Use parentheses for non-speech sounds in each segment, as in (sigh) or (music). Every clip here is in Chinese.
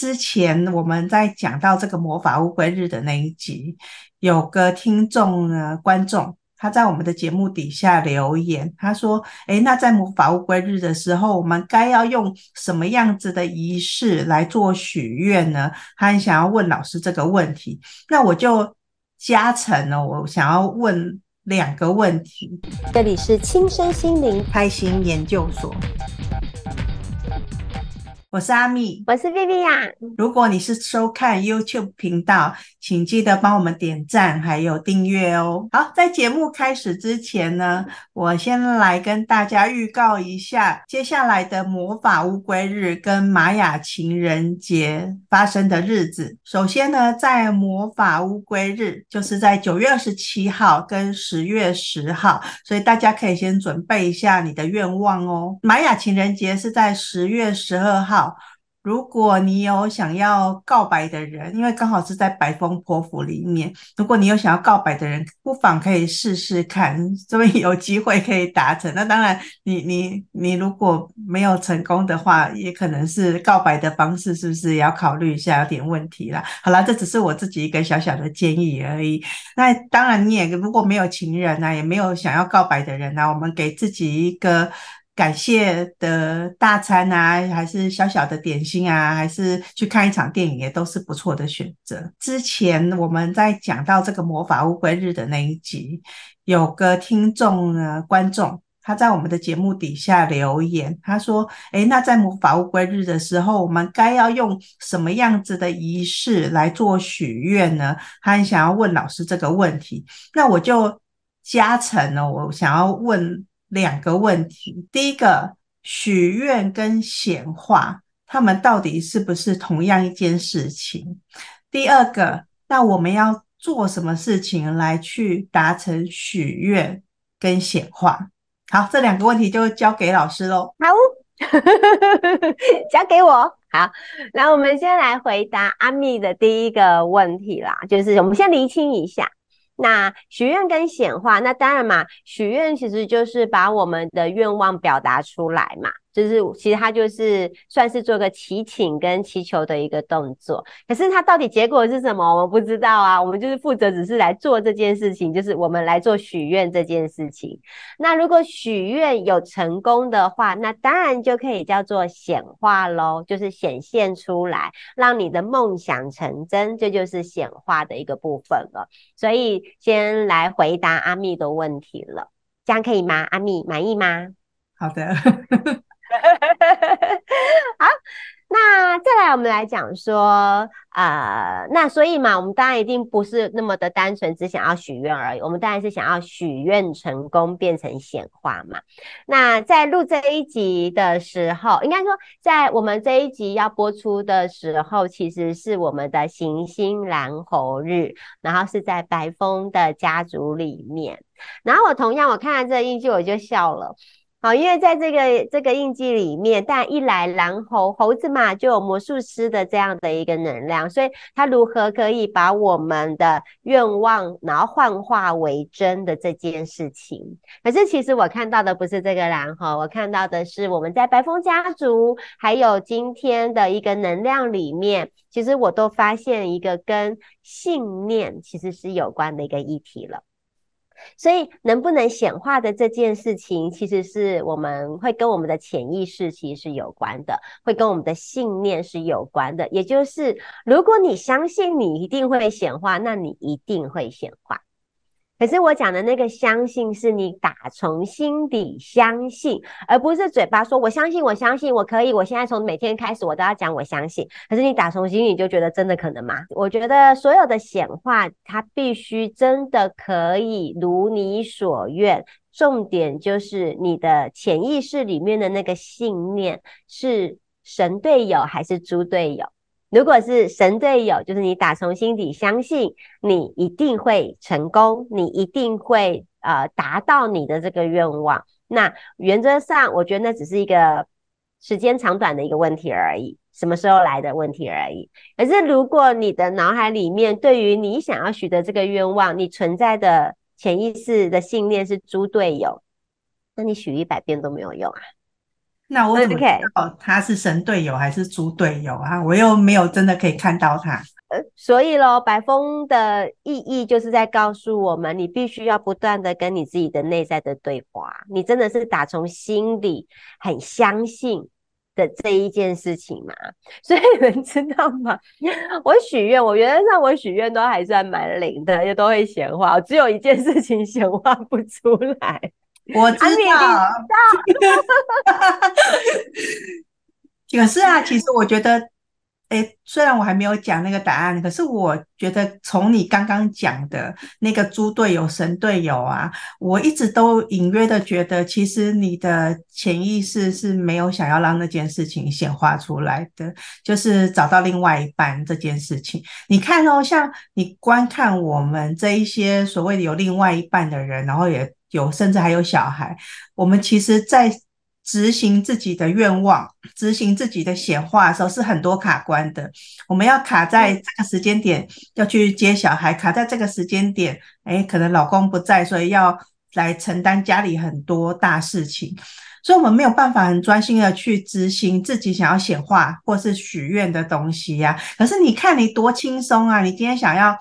之前我们在讲到这个魔法乌龟日的那一集，有个听众呢，观众他在我们的节目底下留言，他说：“诶，那在魔法乌龟日的时候，我们该要用什么样子的仪式来做许愿呢？”他很想要问老师这个问题，那我就加成了，我想要问两个问题。这里是亲身心灵开心研究所。我是阿米，我是 Viviya。如果你是收看 YouTube 频道，请记得帮我们点赞还有订阅哦。好，在节目开始之前呢，我先来跟大家预告一下接下来的魔法乌龟日跟玛雅情人节发生的日子。首先呢，在魔法乌龟日就是在九月二十七号跟十月十号，所以大家可以先准备一下你的愿望哦。玛雅情人节是在十月十二号。如果你有想要告白的人，因为刚好是在白风波符里面，如果你有想要告白的人，不妨可以试试看，这边有机会可以达成。那当然你，你你如果没有成功的话，也可能是告白的方式是不是也要考虑一下，有点问题啦。好啦，这只是我自己一个小小的建议而已。那当然，你也如果没有情人啊，也没有想要告白的人啊，我们给自己一个。感谢的大餐啊，还是小小的点心啊，还是去看一场电影，也都是不错的选择。之前我们在讲到这个魔法乌龟日的那一集，有个听众呢，观众他在我们的节目底下留言，他说：“诶，那在魔法乌龟日的时候，我们该要用什么样子的仪式来做许愿呢？”他很想要问老师这个问题，那我就加成了，我想要问。两个问题，第一个，许愿跟显化，他们到底是不是同样一件事情？第二个，那我们要做什么事情来去达成许愿跟显化？好，这两个问题就交给老师喽。好，(laughs) 交给我。好，那我们先来回答阿蜜的第一个问题啦，就是我们先厘清一下。那许愿跟显化，那当然嘛，许愿其实就是把我们的愿望表达出来嘛。就是其实它就是算是做个祈请跟祈求的一个动作，可是它到底结果是什么，我们不知道啊。我们就是负责只是来做这件事情，就是我们来做许愿这件事情。那如果许愿有成功的话，那当然就可以叫做显化喽，就是显现出来，让你的梦想成真，这就是显化的一个部分了。所以先来回答阿蜜的问题了，这样可以吗？阿蜜满意吗？好的。(laughs) (laughs) 好，那再来我们来讲说，呃，那所以嘛，我们当然一定不是那么的单纯，只想要许愿而已。我们当然是想要许愿成功，变成显化嘛。那在录这一集的时候，应该说，在我们这一集要播出的时候，其实是我们的行星蓝猴日，然后是在白风的家族里面。然后我同样我看到这个印记，我就笑了。好，因为在这个这个印记里面，但一来蓝猴猴子嘛，就有魔术师的这样的一个能量，所以他如何可以把我们的愿望，然后幻化为真的这件事情？可是其实我看到的不是这个蓝猴，我看到的是我们在白风家族，还有今天的一个能量里面，其实我都发现一个跟信念其实是有关的一个议题了。所以，能不能显化的这件事情，其实是我们会跟我们的潜意识其实是有关的，会跟我们的信念是有关的。也就是，如果你相信你一定会显化，那你一定会显化。可是我讲的那个相信，是你打从心底相信，而不是嘴巴说我相信，我相信我可以。我现在从每天开始，我都要讲我相信。可是你打从心里就觉得真的可能吗？我觉得所有的显化，它必须真的可以如你所愿。重点就是你的潜意识里面的那个信念是神队友还是猪队友？如果是神队友，就是你打从心底相信你一定会成功，你一定会呃达到你的这个愿望。那原则上，我觉得那只是一个时间长短的一个问题而已，什么时候来的问题而已。可是如果你的脑海里面对于你想要许的这个愿望，你存在的潜意识的信念是猪队友，那你许一百遍都没有用啊。那我怎么知道他是神队友还是猪队友啊？我又没有真的可以看到他。呃，所以咯，白风的意义就是在告诉我们，你必须要不断的跟你自己的内在的对话，你真的是打从心里很相信的这一件事情嘛？(laughs) 所以你们知道吗？我许愿，我原则上我许愿都还算蛮灵的，也都会显化，只有一件事情显化不出来。(laughs) 我知道，(laughs) 可是啊，其实我觉得。哎，虽然我还没有讲那个答案，可是我觉得从你刚刚讲的那个猪队友、神队友啊，我一直都隐约的觉得，其实你的潜意识是没有想要让那件事情显化出来的，就是找到另外一半这件事情。你看哦，像你观看我们这一些所谓的有另外一半的人，然后也有甚至还有小孩，我们其实，在执行自己的愿望，执行自己的显化的时候是很多卡关的。我们要卡在这个时间点要去接小孩，卡在这个时间点，诶，可能老公不在，所以要来承担家里很多大事情，所以我们没有办法很专心的去执行自己想要显化或是许愿的东西呀。可是你看你多轻松啊！你今天想要。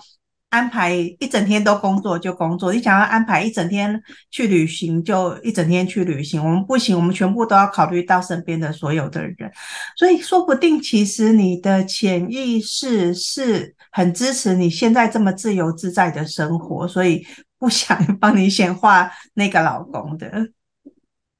安排一整天都工作就工作，你想要安排一整天去旅行就一整天去旅行。我们不行，我们全部都要考虑到身边的所有的人，所以说不定其实你的潜意识是很支持你现在这么自由自在的生活，所以不想帮你显化那个老公的。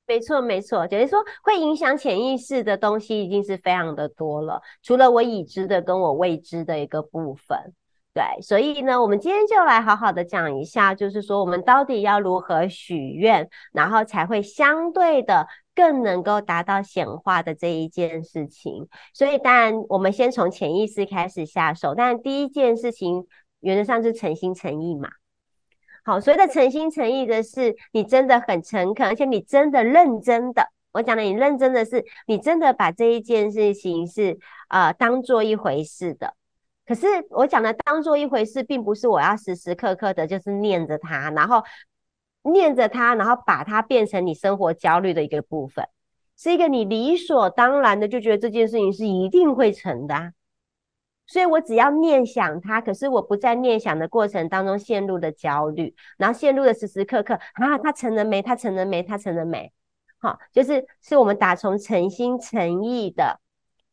没错，没错，就是说会影响潜意识的东西已经是非常的多了，除了我已知的跟我未知的一个部分。对，所以呢，我们今天就来好好的讲一下，就是说我们到底要如何许愿，然后才会相对的更能够达到显化的这一件事情。所以当然，我们先从潜意识开始下手，但第一件事情原则上是诚心诚意嘛。好，所谓的诚心诚意的是，你真的很诚恳，而且你真的认真的。我讲的你认真的是，你真的把这一件事情是呃当做一回事的。可是我讲的当做一回事，并不是我要时时刻刻的，就是念着它，然后念着它，然后把它变成你生活焦虑的一个部分，是一个你理所当然的就觉得这件事情是一定会成的啊。所以我只要念想它，可是我不在念想的过程当中陷入了焦虑，然后陷入了时时刻刻啊，它成了没？它成了没？它成了没？好，就是是我们打从诚心诚意的。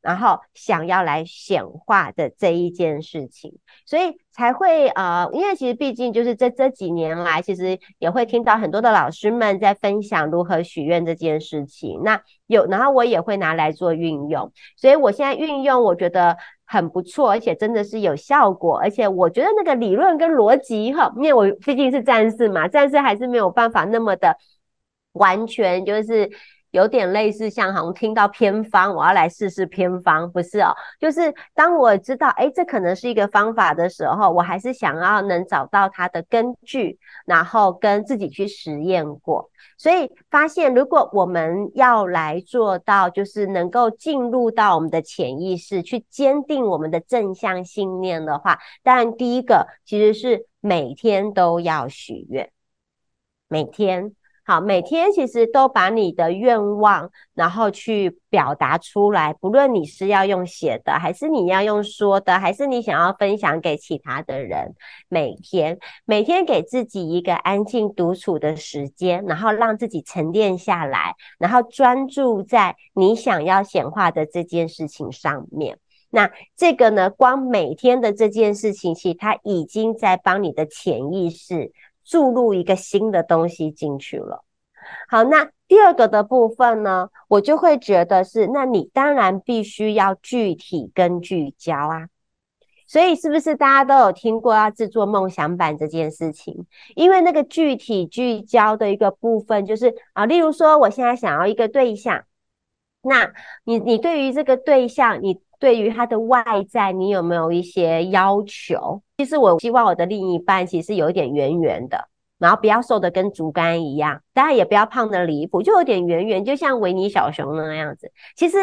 然后想要来显化的这一件事情，所以才会呃，因为其实毕竟就是这这几年来，其实也会听到很多的老师们在分享如何许愿这件事情。那有，然后我也会拿来做运用，所以我现在运用我觉得很不错，而且真的是有效果，而且我觉得那个理论跟逻辑哈，因为我毕竟是战士嘛，战士还是没有办法那么的完全就是。有点类似，像好像听到偏方，我要来试试偏方，不是哦，就是当我知道，诶，这可能是一个方法的时候，我还是想要能找到它的根据，然后跟自己去实验过，所以发现，如果我们要来做到，就是能够进入到我们的潜意识，去坚定我们的正向信念的话，当然第一个其实是每天都要许愿，每天。好，每天其实都把你的愿望，然后去表达出来。不论你是要用写的，还是你要用说的，还是你想要分享给其他的人，每天每天给自己一个安静独处的时间，然后让自己沉淀下来，然后专注在你想要显化的这件事情上面。那这个呢，光每天的这件事情，其实它已经在帮你的潜意识。注入一个新的东西进去了。好，那第二个的部分呢，我就会觉得是，那你当然必须要具体跟聚焦啊。所以是不是大家都有听过要制作梦想版这件事情？因为那个具体聚焦的一个部分，就是啊，例如说我现在想要一个对象，那你你对于这个对象，你对于他的外在，你有没有一些要求？其实我希望我的另一半其实有一点圆圆的，然后不要瘦的跟竹竿一样，当然也不要胖的离谱，就有点圆圆，就像维尼小熊那样子。其实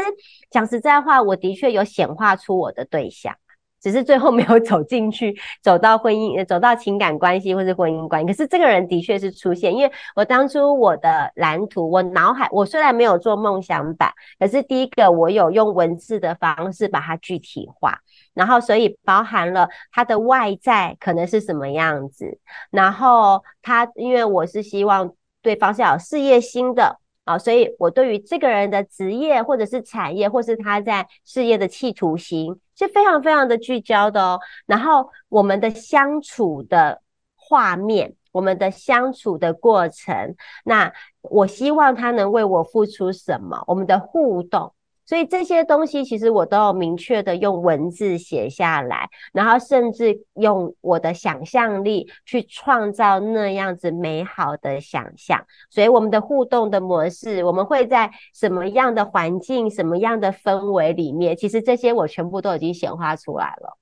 讲实在话，我的确有显化出我的对象，只是最后没有走进去，走到婚姻，走到情感关系或是婚姻关系。可是这个人的确是出现，因为我当初我的蓝图，我脑海，我虽然没有做梦想版，可是第一个我有用文字的方式把它具体化，然后所以包含了他的外在可能是什么样子，然后他因为我是希望对方是要有事业心的。啊，所以我对于这个人的职业，或者是产业，或是他在事业的企图心，是非常非常的聚焦的哦。然后我们的相处的画面，我们的相处的过程，那我希望他能为我付出什么？我们的互动。所以这些东西其实我都有明确的用文字写下来，然后甚至用我的想象力去创造那样子美好的想象。所以我们的互动的模式，我们会在什么样的环境、什么样的氛围里面，其实这些我全部都已经显化出来了。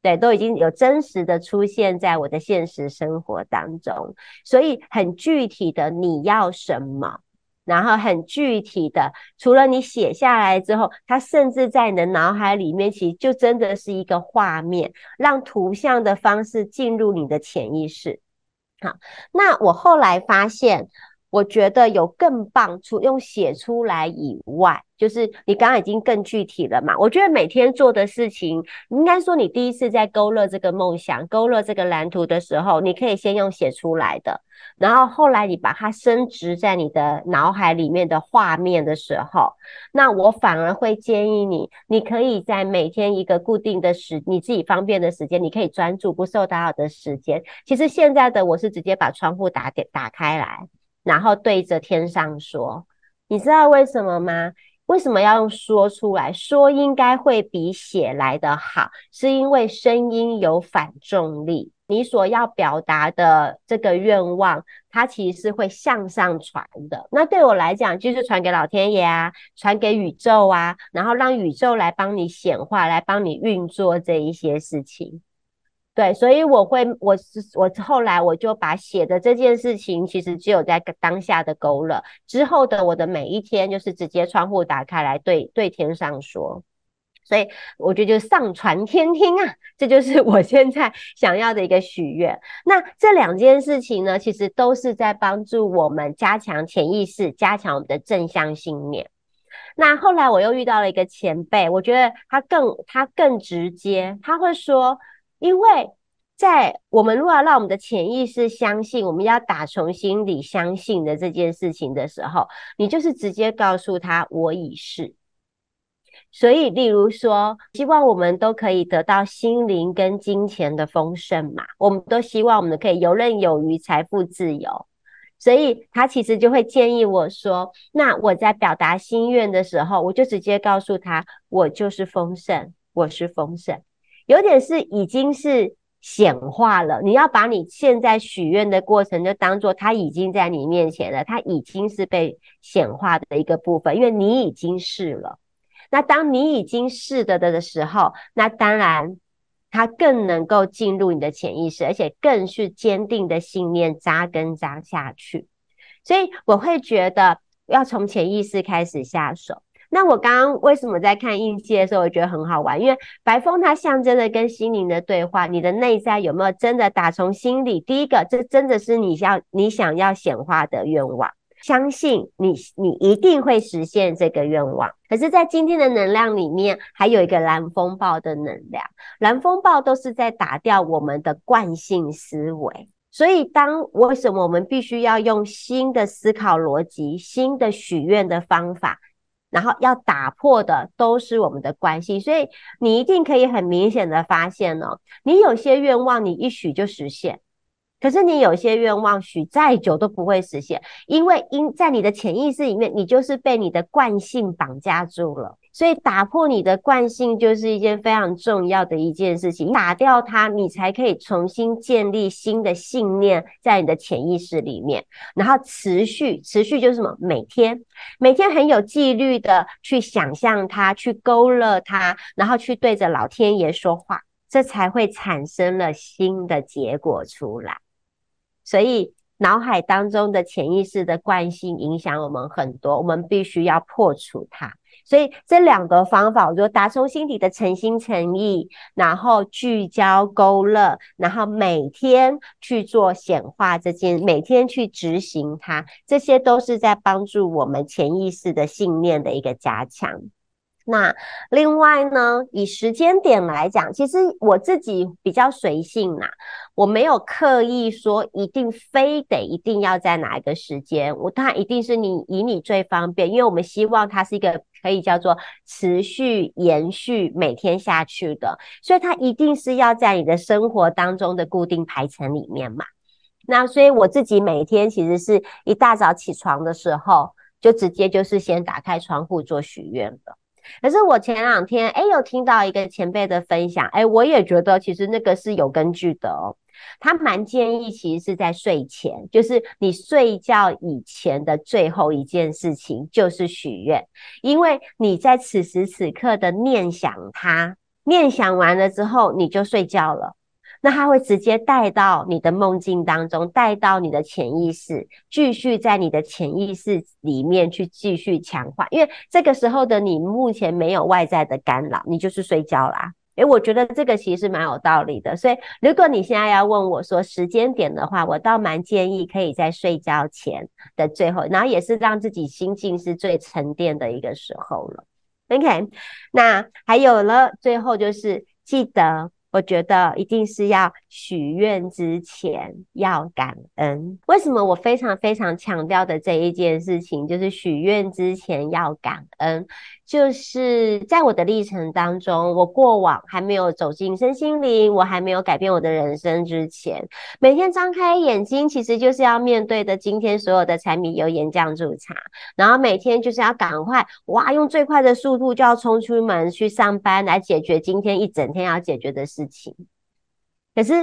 对，都已经有真实的出现在我的现实生活当中。所以很具体的，你要什么？然后很具体的，除了你写下来之后，它甚至在你的脑海里面，其实就真的是一个画面，让图像的方式进入你的潜意识。好，那我后来发现。我觉得有更棒，除用写出来以外，就是你刚刚已经更具体了嘛。我觉得每天做的事情，应该说你第一次在勾勒这个梦想、勾勒这个蓝图的时候，你可以先用写出来的，然后后来你把它升值在你的脑海里面的画面的时候，那我反而会建议你，你可以在每天一个固定的时，你自己方便的时间，你可以专注不受打扰的时间。其实现在的我是直接把窗户打点打开来。然后对着天上说，你知道为什么吗？为什么要用说出来？说应该会比写来得好，是因为声音有反重力。你所要表达的这个愿望，它其实是会向上传的。那对我来讲，就是传给老天爷啊，传给宇宙啊，然后让宇宙来帮你显化，来帮你运作这一些事情。对，所以我会，我是我后来我就把写的这件事情，其实只有在当下的勾勒之后的我的每一天，就是直接窗户打开来对对天上说，所以我觉得就上传天听啊，这就是我现在想要的一个许愿。那这两件事情呢，其实都是在帮助我们加强潜意识，加强我们的正向信念。那后来我又遇到了一个前辈，我觉得他更他更直接，他会说。因为在我们如果要让我们的潜意识相信，我们要打从心里相信的这件事情的时候，你就是直接告诉他“我已是”。所以，例如说，希望我们都可以得到心灵跟金钱的丰盛嘛，我们都希望我们可以游刃有余、财富自由。所以，他其实就会建议我说：“那我在表达心愿的时候，我就直接告诉他，我就是丰盛，我是丰盛。”有点是已经是显化了，你要把你现在许愿的过程就当做它已经在你面前了，它已经是被显化的一个部分，因为你已经是了。那当你已经是的的时候，那当然它更能够进入你的潜意识，而且更是坚定的信念扎根扎下去。所以我会觉得要从潜意识开始下手。那我刚刚为什么在看印记的时候，我觉得很好玩？因为白风它象征的跟心灵的对话，你的内在有没有真的打从心里？第一个，这真的是你要你想要显化的愿望，相信你，你一定会实现这个愿望。可是，在今天的能量里面，还有一个蓝风暴的能量，蓝风暴都是在打掉我们的惯性思维。所以，当为什么我们必须要用新的思考逻辑、新的许愿的方法？然后要打破的都是我们的关系，所以你一定可以很明显的发现哦，你有些愿望你一许就实现，可是你有些愿望许再久都不会实现，因为因在你的潜意识里面，你就是被你的惯性绑架住了。所以打破你的惯性就是一件非常重要的一件事情，打掉它，你才可以重新建立新的信念在你的潜意识里面，然后持续，持续就是什么？每天，每天很有纪律的去想象它，去勾勒它，然后去对着老天爷说话，这才会产生了新的结果出来。所以脑海当中的潜意识的惯性影响我们很多，我们必须要破除它。所以这两个方法，我就打从心底的诚心诚意，然后聚焦勾勒，然后每天去做显化这件，每天去执行它，这些都是在帮助我们潜意识的信念的一个加强。那另外呢，以时间点来讲，其实我自己比较随性啦，我没有刻意说一定非得一定要在哪一个时间，我当然一定是你以你最方便，因为我们希望它是一个可以叫做持续延续每天下去的，所以它一定是要在你的生活当中的固定排程里面嘛。那所以我自己每天其实是一大早起床的时候，就直接就是先打开窗户做许愿的。可是我前两天哎，有听到一个前辈的分享，哎，我也觉得其实那个是有根据的哦。他蛮建议，其实是在睡前，就是你睡觉以前的最后一件事情就是许愿，因为你在此时此刻的念想它，念想完了之后你就睡觉了。那它会直接带到你的梦境当中，带到你的潜意识，继续在你的潜意识里面去继续强化。因为这个时候的你目前没有外在的干扰，你就是睡觉啦。诶，我觉得这个其实蛮有道理的。所以如果你现在要问我说时间点的话，我倒蛮建议可以在睡觉前的最后，然后也是让自己心境是最沉淀的一个时候了。OK，那还有了，最后就是记得。我觉得一定是要许愿之前要感恩。为什么我非常非常强调的这一件事情，就是许愿之前要感恩。就是在我的历程当中，我过往还没有走进身心灵，我还没有改变我的人生之前，每天张开眼睛，其实就是要面对的今天所有的柴米油盐酱醋茶，然后每天就是要赶快哇，用最快的速度就要冲出门去上班，来解决今天一整天要解决的事情。可是。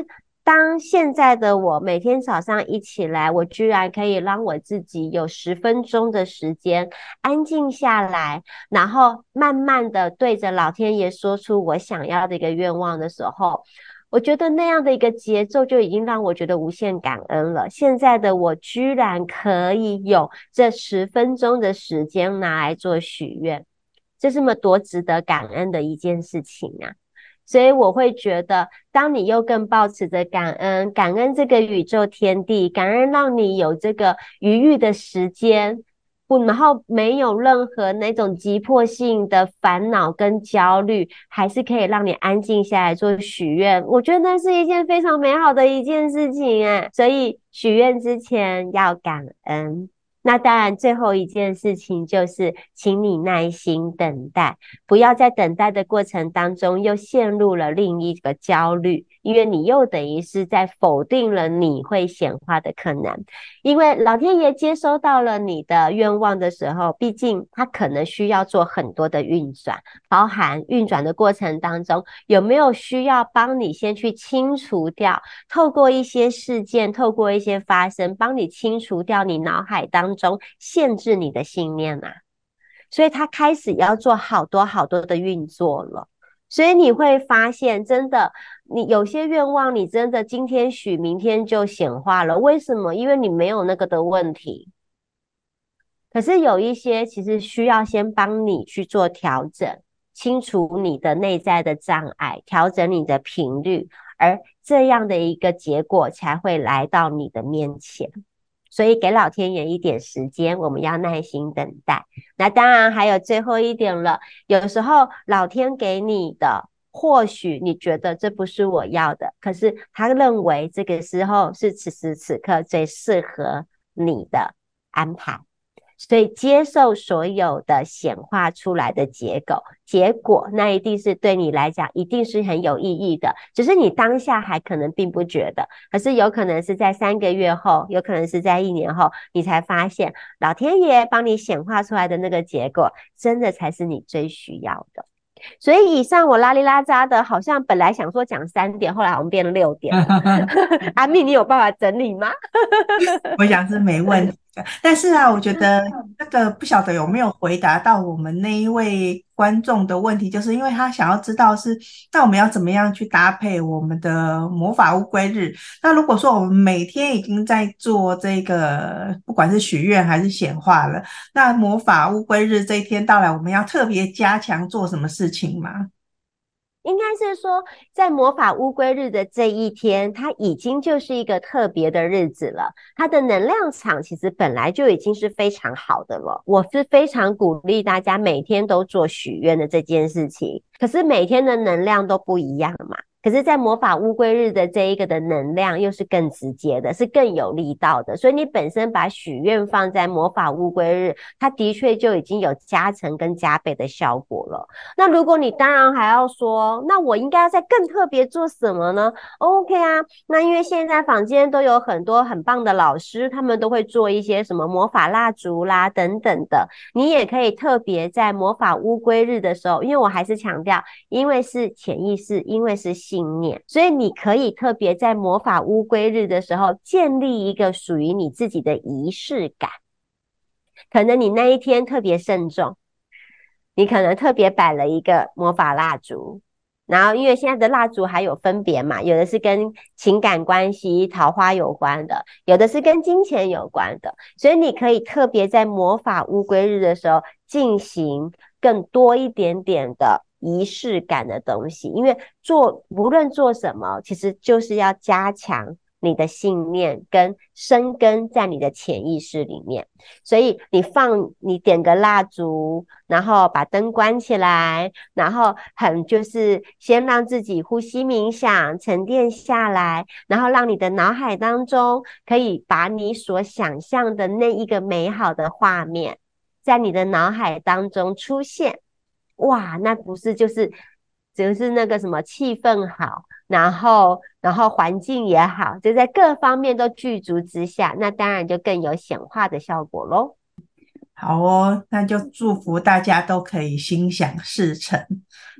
当现在的我每天早上一起来，我居然可以让我自己有十分钟的时间安静下来，然后慢慢的对着老天爷说出我想要的一个愿望的时候，我觉得那样的一个节奏就已经让我觉得无限感恩了。现在的我居然可以有这十分钟的时间拿来做许愿，这是么多值得感恩的一件事情啊！所以我会觉得，当你又更抱持着感恩，感恩这个宇宙天地，感恩让你有这个余裕的时间，不，然后没有任何那种急迫性的烦恼跟焦虑，还是可以让你安静下来做许愿。我觉得那是一件非常美好的一件事情哎，所以许愿之前要感恩。那当然，最后一件事情就是，请你耐心等待，不要在等待的过程当中又陷入了另一个焦虑。因为你又等于是在否定了你会显化的可能，因为老天爷接收到了你的愿望的时候，毕竟他可能需要做很多的运转，包含运转的过程当中有没有需要帮你先去清除掉，透过一些事件，透过一些发生，帮你清除掉你脑海当中限制你的信念啊，所以他开始要做好多好多的运作了。所以你会发现，真的，你有些愿望，你真的今天许，明天就显化了。为什么？因为你没有那个的问题。可是有一些，其实需要先帮你去做调整，清除你的内在的障碍，调整你的频率，而这样的一个结果才会来到你的面前。所以给老天爷一点时间，我们要耐心等待。那当然还有最后一点了，有时候老天给你的，或许你觉得这不是我要的，可是他认为这个时候是此时此刻最适合你的安排。所以接受所有的显化出来的结果，结果那一定是对你来讲一定是很有意义的，只是你当下还可能并不觉得，可是有可能是在三个月后，有可能是在一年后，你才发现老天爷帮你显化出来的那个结果，真的才是你最需要的。所以以上我拉里拉扎的，好像本来想说讲三点，后来我们变六点。(laughs) (laughs) 阿蜜，你有办法整理吗？(laughs) 我想是没问题。但是啊，我觉得这个不晓得有没有回答到我们那一位观众的问题，就是因为他想要知道是，那我们要怎么样去搭配我们的魔法乌龟日？那如果说我们每天已经在做这个，不管是许愿还是显化了，那魔法乌龟日这一天到来，我们要特别加强做什么事情吗？应该是说，在魔法乌龟日的这一天，它已经就是一个特别的日子了。它的能量场其实本来就已经是非常好的了。我是非常鼓励大家每天都做许愿的这件事情。可是每天的能量都不一样嘛。可是，在魔法乌龟日的这一个的能量又是更直接的，是更有力道的。所以你本身把许愿放在魔法乌龟日，它的确就已经有加成跟加倍的效果了。那如果你当然还要说，那我应该要在更特别做什么呢？OK 啊，那因为现在坊间都有很多很棒的老师，他们都会做一些什么魔法蜡烛啦等等的，你也可以特别在魔法乌龟日的时候，因为我还是强调，因为是潜意识，因为是信念，所以你可以特别在魔法乌龟日的时候建立一个属于你自己的仪式感。可能你那一天特别慎重，你可能特别摆了一个魔法蜡烛，然后因为现在的蜡烛还有分别嘛，有的是跟情感关系、桃花有关的，有的是跟金钱有关的，所以你可以特别在魔法乌龟日的时候进行更多一点点的。仪式感的东西，因为做无论做什么，其实就是要加强你的信念跟生根在你的潜意识里面。所以你放你点个蜡烛，然后把灯关起来，然后很就是先让自己呼吸冥想沉淀下来，然后让你的脑海当中可以把你所想象的那一个美好的画面在你的脑海当中出现。哇，那不是就是，只是那个什么气氛好，然后然后环境也好，就在各方面都具足之下，那当然就更有显化的效果喽。好哦，那就祝福大家都可以心想事成。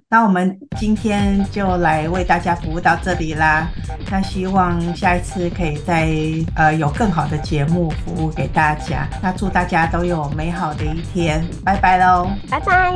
那我们今天就来为大家服务到这里啦。那希望下一次可以再呃有更好的节目服务给大家。那祝大家都有美好的一天，拜拜喽，拜拜。